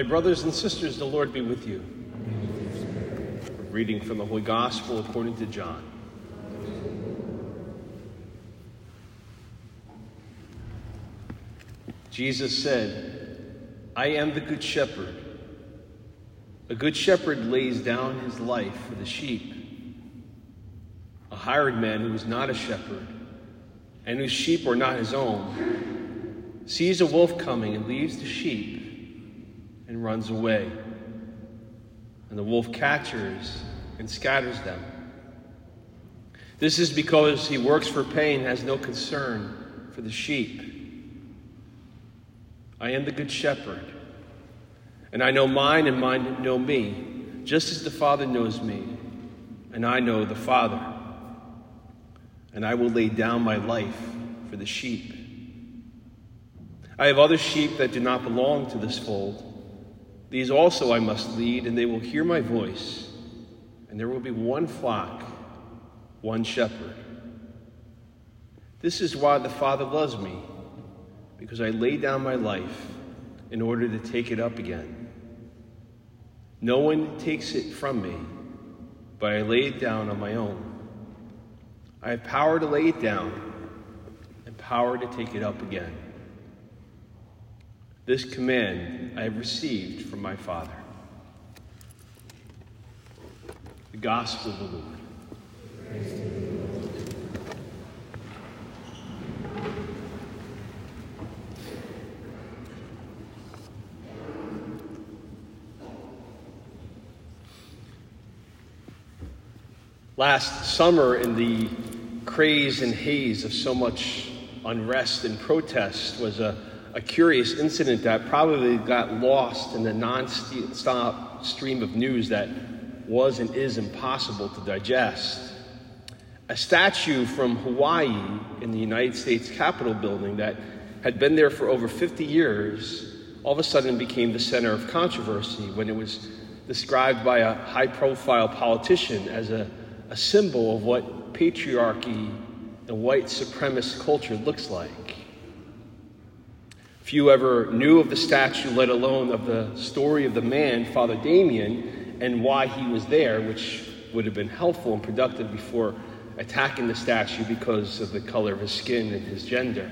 My brothers and sisters, the Lord be with you. Reading from the Holy Gospel according to John. Jesus said, I am the good shepherd. A good shepherd lays down his life for the sheep. A hired man who is not a shepherd and whose sheep are not his own sees a wolf coming and leaves the sheep runs away. And the wolf catches and scatters them. This is because he works for pay and has no concern for the sheep. I am the good shepherd, and I know mine, and mine know me, just as the Father knows me, and I know the Father. And I will lay down my life for the sheep. I have other sheep that do not belong to this fold. These also I must lead, and they will hear my voice, and there will be one flock, one shepherd. This is why the Father loves me because I lay down my life in order to take it up again. No one takes it from me, but I lay it down on my own. I have power to lay it down and power to take it up again. This command I have received from my Father. The Gospel of the Lord. Last summer, in the craze and haze of so much unrest and protest, was a, a curious incident that probably got lost in the non-stop stream of news that was and is impossible to digest. A statue from Hawaii in the United States Capitol building that had been there for over 50 years all of a sudden became the center of controversy when it was described by a high profile politician as a a symbol of what patriarchy and white supremacist culture looks like. Few ever knew of the statue, let alone of the story of the man, Father Damien, and why he was there, which would have been helpful and productive before attacking the statue because of the color of his skin and his gender.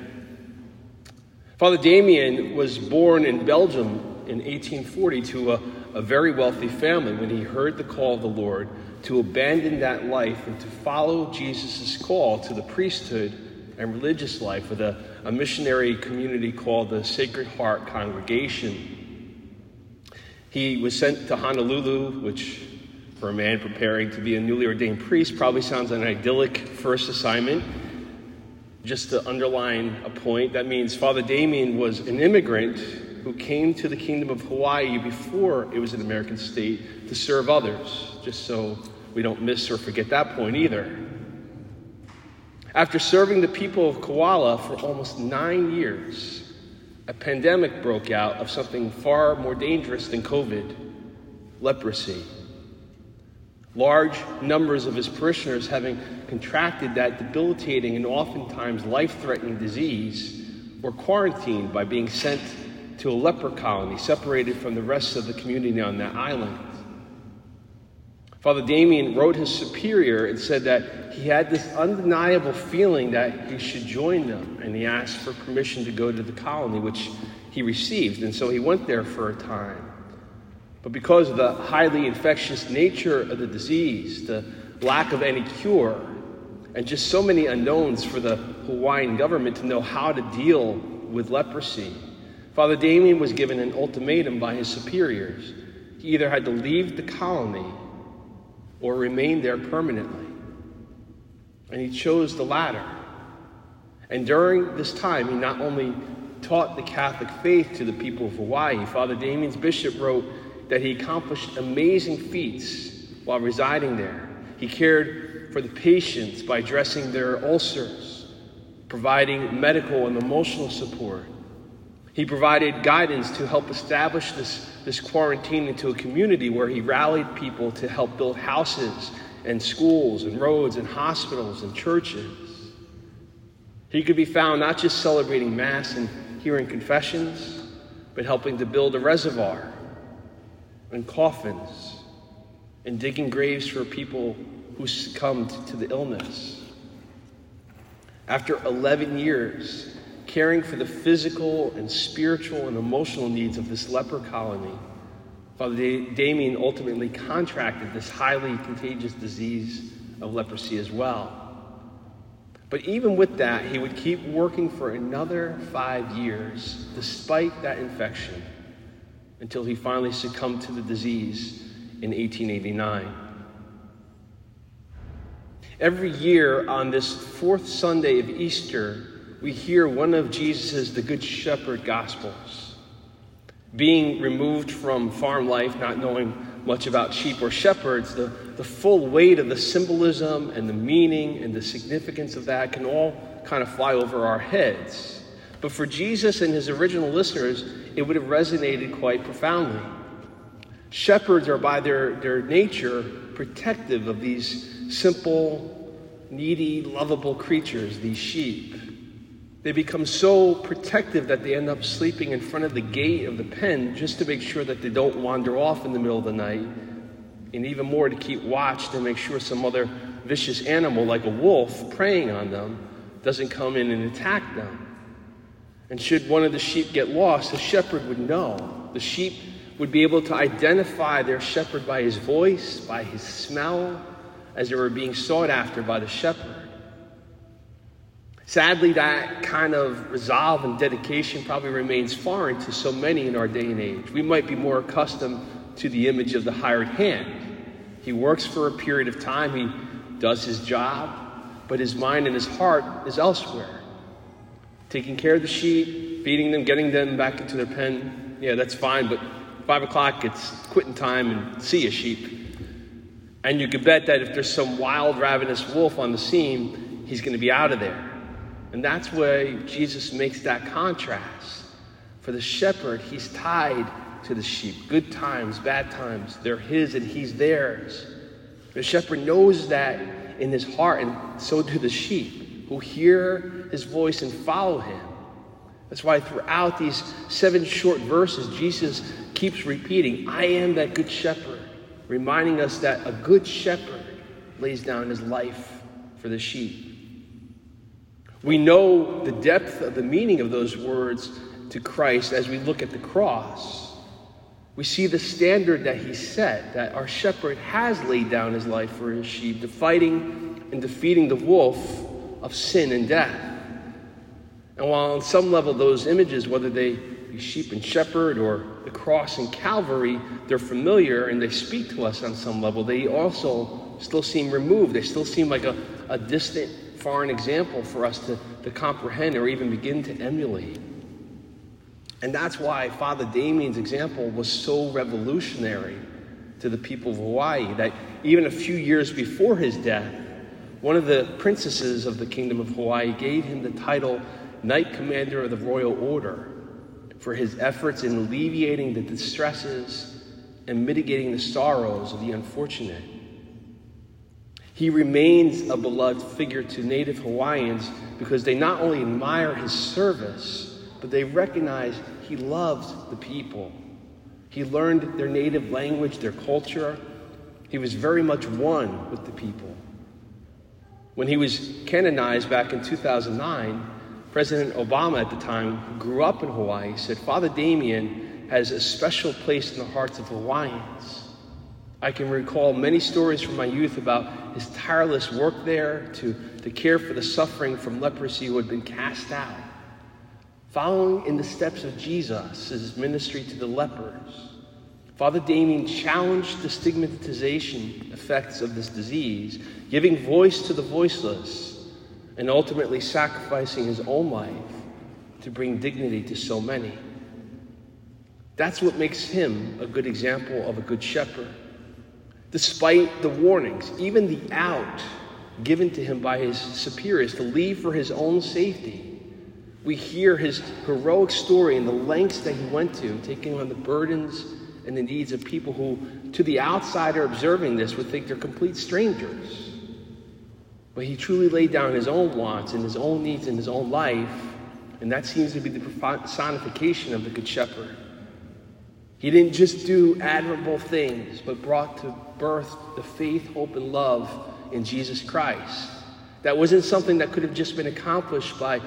Father Damien was born in Belgium in 1840 to a, a very wealthy family when he heard the call of the Lord to abandon that life and to follow Jesus' call to the priesthood and religious life with a, a missionary community called the Sacred Heart Congregation. He was sent to Honolulu, which for a man preparing to be a newly ordained priest probably sounds an idyllic first assignment. Just to underline a point, that means Father Damien was an immigrant who came to the kingdom of Hawaii before it was an American state to serve others, just so we don't miss or forget that point either. After serving the people of Kohala for almost nine years, a pandemic broke out of something far more dangerous than COVID leprosy. Large numbers of his parishioners, having contracted that debilitating and oftentimes life threatening disease, were quarantined by being sent to a leper colony separated from the rest of the community on that island. Father Damien wrote his superior and said that he had this undeniable feeling that he should join them, and he asked for permission to go to the colony, which he received. And so he went there for a time. But because of the highly infectious nature of the disease, the lack of any cure, and just so many unknowns for the Hawaiian government to know how to deal with leprosy, Father Damien was given an ultimatum by his superiors. He either had to leave the colony or remain there permanently. And he chose the latter. And during this time, he not only taught the Catholic faith to the people of Hawaii, Father Damien's bishop wrote that he accomplished amazing feats while residing there. He cared for the patients by dressing their ulcers, providing medical and emotional support, he provided guidance to help establish this, this quarantine into a community where he rallied people to help build houses and schools and roads and hospitals and churches. He could be found not just celebrating Mass and hearing confessions, but helping to build a reservoir and coffins and digging graves for people who succumbed to the illness. After 11 years, caring for the physical and spiritual and emotional needs of this leper colony, Father Damien ultimately contracted this highly contagious disease of leprosy as well. But even with that, he would keep working for another five years despite that infection until he finally succumbed to the disease in 1889. Every year on this fourth Sunday of Easter, we hear one of Jesus' the Good Shepherd Gospels. Being removed from farm life, not knowing much about sheep or shepherds, the, the full weight of the symbolism and the meaning and the significance of that can all kind of fly over our heads. But for Jesus and his original listeners, it would have resonated quite profoundly. Shepherds are, by their, their nature, protective of these simple, needy, lovable creatures, these sheep. They become so protective that they end up sleeping in front of the gate of the pen just to make sure that they don't wander off in the middle of the night. And even more to keep watch to make sure some other vicious animal, like a wolf, preying on them, doesn't come in and attack them. And should one of the sheep get lost, the shepherd would know. The sheep would be able to identify their shepherd by his voice, by his smell, as they were being sought after by the shepherd. Sadly, that kind of resolve and dedication probably remains foreign to so many in our day and age. We might be more accustomed to the image of the hired hand. He works for a period of time, he does his job, but his mind and his heart is elsewhere. Taking care of the sheep, feeding them, getting them back into their pen, yeah, that's fine, but five o'clock, it's quitting time and see a sheep. And you can bet that if there's some wild, ravenous wolf on the scene, he's going to be out of there. And that's why Jesus makes that contrast. For the shepherd, he's tied to the sheep. Good times, bad times, they're his and he's theirs. The shepherd knows that in his heart, and so do the sheep who hear his voice and follow him. That's why throughout these seven short verses, Jesus keeps repeating, I am that good shepherd, reminding us that a good shepherd lays down his life for the sheep. We know the depth of the meaning of those words to Christ as we look at the cross. We see the standard that he set, that our shepherd has laid down his life for his sheep, the fighting and defeating the wolf of sin and death. And while on some level those images, whether they be sheep and shepherd or the cross and Calvary, they're familiar and they speak to us on some level, they also still seem removed. They still seem like a, a distant foreign example for us to, to comprehend or even begin to emulate. And that's why Father Damien's example was so revolutionary to the people of Hawaii that even a few years before his death, one of the princesses of the Kingdom of Hawaii gave him the title Knight Commander of the Royal Order for his efforts in alleviating the distresses and mitigating the sorrows of the unfortunate. He remains a beloved figure to native Hawaiians because they not only admire his service, but they recognize he loved the people. He learned their native language, their culture. He was very much one with the people. When he was canonized back in 2009, President Obama at the time, who grew up in Hawaii, said Father Damien has a special place in the hearts of Hawaiians. I can recall many stories from my youth about his tireless work there to, to care for the suffering from leprosy who had been cast out. Following in the steps of Jesus, his ministry to the lepers, Father Damien challenged the stigmatization effects of this disease, giving voice to the voiceless, and ultimately sacrificing his own life to bring dignity to so many. That's what makes him a good example of a good shepherd despite the warnings, even the out given to him by his superiors to leave for his own safety. We hear his heroic story and the lengths that he went to, taking on the burdens and the needs of people who, to the outsider observing this, would think they're complete strangers. But he truly laid down his own wants and his own needs in his own life, and that seems to be the personification of the Good Shepherd. He didn't just do admirable things, but brought to birth the faith, hope, and love in Jesus Christ. That wasn't something that could have just been accomplished by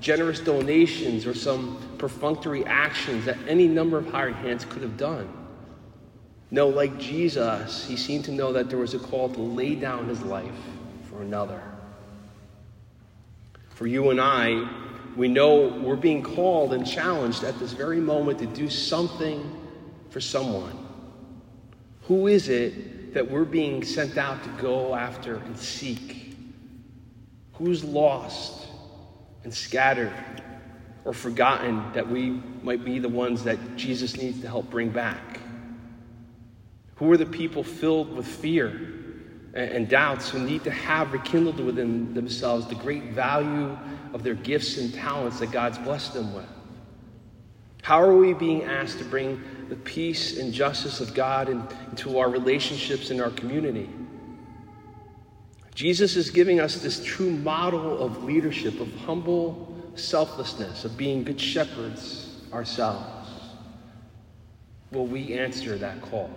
generous donations or some perfunctory actions that any number of hired hands could have done. No, like Jesus, he seemed to know that there was a call to lay down his life for another. For you and I, we know we're being called and challenged at this very moment to do something for someone. Who is it that we're being sent out to go after and seek? Who's lost and scattered or forgotten that we might be the ones that Jesus needs to help bring back? Who are the people filled with fear and doubts who need to have rekindled within themselves the great value of their gifts and talents that God's blessed them with? How are we being asked to bring the peace and justice of God into our relationships in our community? Jesus is giving us this true model of leadership, of humble selflessness, of being good shepherds ourselves. Will we answer that call?